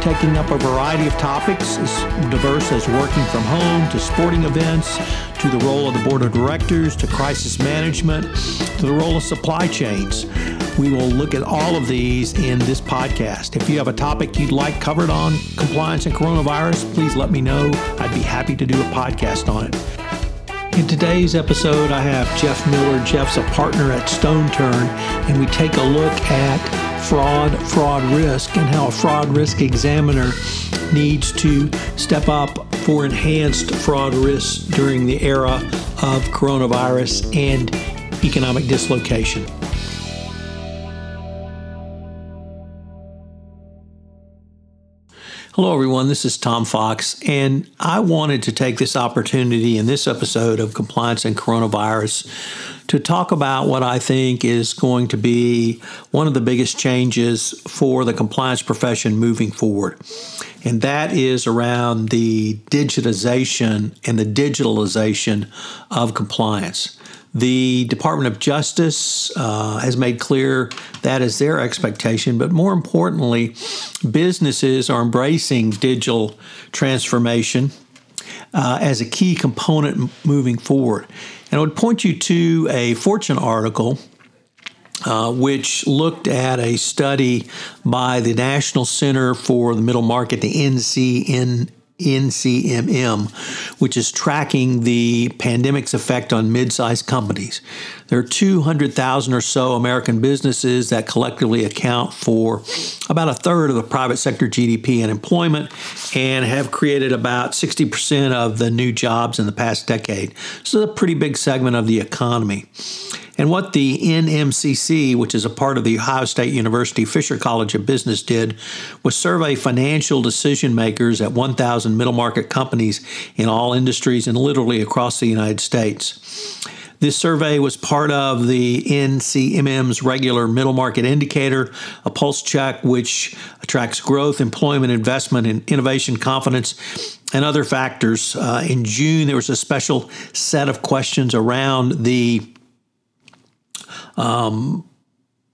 taking up a variety of topics as diverse as working from home to sporting events to the role of the board of directors to crisis management to the role of supply chains. We will look at all of these in this podcast. If you have a topic you'd like covered on compliance and coronavirus, please let me know. I'd be happy to do a podcast on it. In today's episode, I have Jeff Miller. Jeff's a partner at StoneTurn, and we take a look at fraud, fraud risk, and how a fraud risk examiner needs to step up for enhanced fraud risks during the era of coronavirus and economic dislocation. Hello, everyone. This is Tom Fox, and I wanted to take this opportunity in this episode of Compliance and Coronavirus to talk about what I think is going to be one of the biggest changes for the compliance profession moving forward. And that is around the digitization and the digitalization of compliance. The Department of Justice uh, has made clear that is their expectation, but more importantly, businesses are embracing digital transformation uh, as a key component moving forward. And I would point you to a Fortune article. Uh, which looked at a study by the National Center for the Middle Market, the NCN, NCMM, which is tracking the pandemic's effect on mid sized companies. There are 200,000 or so American businesses that collectively account for about a third of the private sector GDP and employment and have created about 60% of the new jobs in the past decade. So, a pretty big segment of the economy. And what the NMCC, which is a part of the Ohio State University Fisher College of Business, did was survey financial decision makers at 1,000 middle market companies in all industries and literally across the United States. This survey was part of the NCMM's regular middle market indicator, a pulse check which tracks growth, employment, investment, and innovation confidence and other factors. Uh, in June, there was a special set of questions around the um,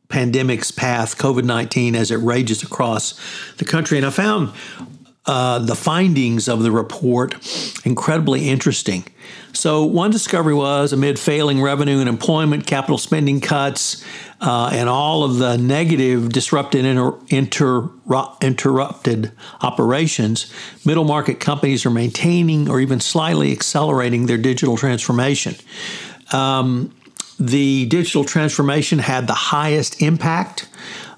pandemic's path, COVID 19, as it rages across the country. And I found uh, the findings of the report incredibly interesting. So, one discovery was amid failing revenue and employment, capital spending cuts, uh, and all of the negative disrupted inter- inter- interrupted operations, middle market companies are maintaining or even slightly accelerating their digital transformation. Um, the digital transformation had the highest impact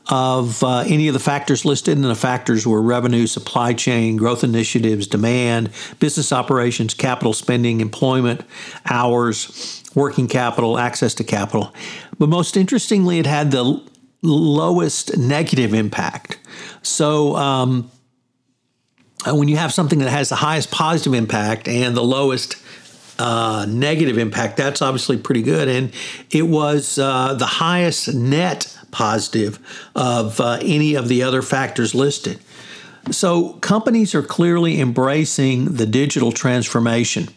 of uh, any of the factors listed, and the factors were revenue, supply chain, growth initiatives, demand, business operations, capital spending, employment, hours, working capital, access to capital. But most interestingly, it had the lowest negative impact. So, um, when you have something that has the highest positive impact and the lowest uh, negative impact, that's obviously pretty good. And it was uh, the highest net positive of uh, any of the other factors listed. So companies are clearly embracing the digital transformation.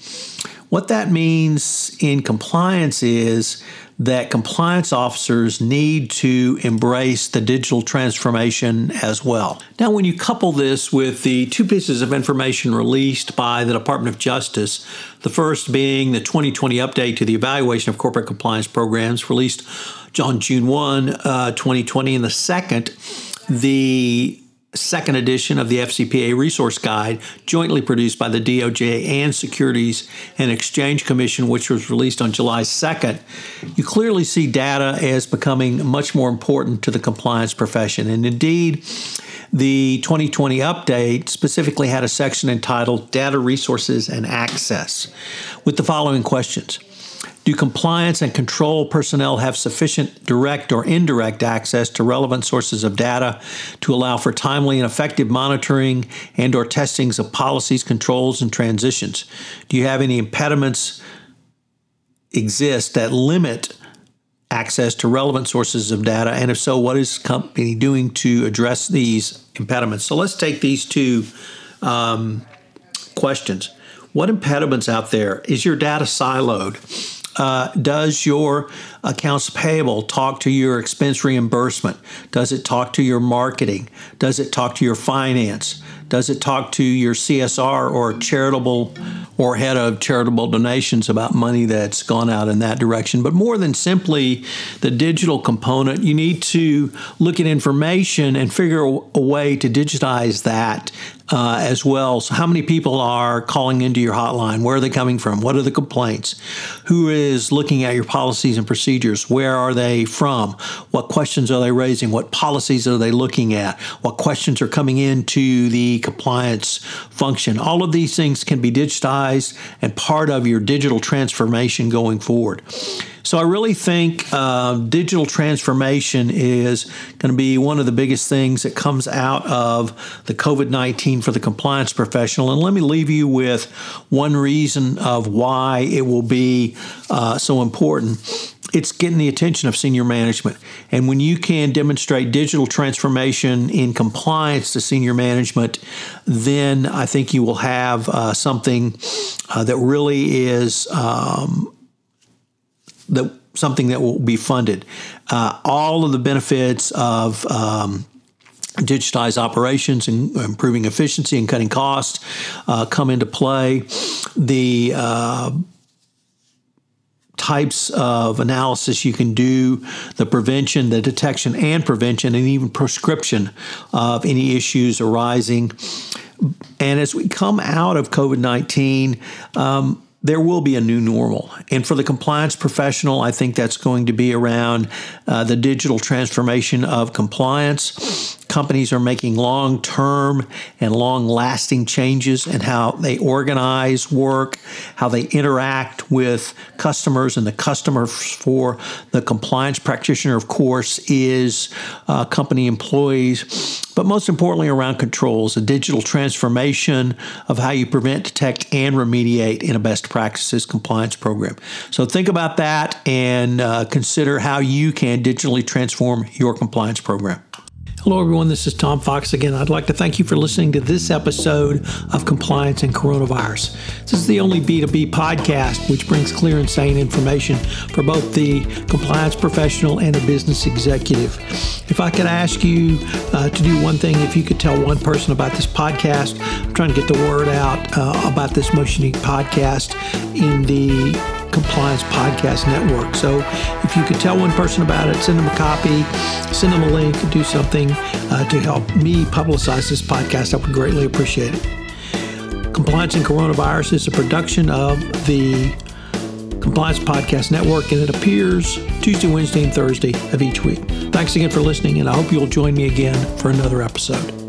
What that means in compliance is that compliance officers need to embrace the digital transformation as well. Now, when you couple this with the two pieces of information released by the Department of Justice, the first being the 2020 update to the evaluation of corporate compliance programs released on June 1, uh, 2020, and the second, the second edition of the FCPA Resource Guide, jointly produced by the DOJ and Securities and Exchange Commission, which was released on July 2nd, you clearly see data as becoming much more important to the compliance profession. And indeed, the 2020 update specifically had a section entitled Data Resources and Access with the following questions. Do compliance and control personnel have sufficient direct or indirect access to relevant sources of data to allow for timely and effective monitoring and or testings of policies, controls and transitions? Do you have any impediments exist that limit access to relevant sources of data? And if so, what is company doing to address these impediments? So let's take these two um, questions. What impediments out there? Is your data siloed? Uh, does your accounts payable talk to your expense reimbursement? Does it talk to your marketing? Does it talk to your finance? Does it talk to your CSR or charitable or head of charitable donations about money that's gone out in that direction? But more than simply the digital component, you need to look at information and figure a way to digitize that uh, as well. So, how many people are calling into your hotline? Where are they coming from? What are the complaints? Who is looking at your policies and procedures? Where are they from? What questions are they raising? What policies are they looking at? What questions are coming into the compliance function? All of these things can be digitized and part of your digital transformation going forward. So I really think uh, digital transformation is going to be one of the biggest things that comes out of the COVID 19 for the compliance professional. And let me leave you with one reason of why it will be uh, so important it's getting the attention of senior management. And when you can demonstrate digital transformation in compliance to senior management, then I think you will have uh, something uh, that really is um, that something that will be funded. Uh, all of the benefits of um, digitized operations and improving efficiency and cutting costs uh, come into play. The uh, types of analysis you can do, the prevention, the detection and prevention, and even prescription of any issues arising. And as we come out of COVID 19, um, there will be a new normal. And for the compliance professional, I think that's going to be around uh, the digital transformation of compliance. Companies are making long term and long lasting changes in how they organize work, how they interact with customers. And the customer for the compliance practitioner, of course, is uh, company employees but most importantly around controls, a digital transformation of how you prevent, detect, and remediate in a best practices compliance program. So think about that and uh, consider how you can digitally transform your compliance program. Hello, everyone. This is Tom Fox again. I'd like to thank you for listening to this episode of Compliance and Coronavirus. This is the only B2B podcast which brings clear and sane information for both the compliance professional and the business executive. If I could ask you uh, to do one thing, if you could tell one person about this podcast, I'm trying to get the word out uh, about this Motion Unique podcast in the Compliance Podcast Network. So if you could tell one person about it, send them a copy, send them a link, do something uh, to help me publicize this podcast, I would greatly appreciate it. Compliance and Coronavirus is a production of the Compliance Podcast Network, and it appears Tuesday, Wednesday, and Thursday of each week. Thanks again for listening, and I hope you'll join me again for another episode.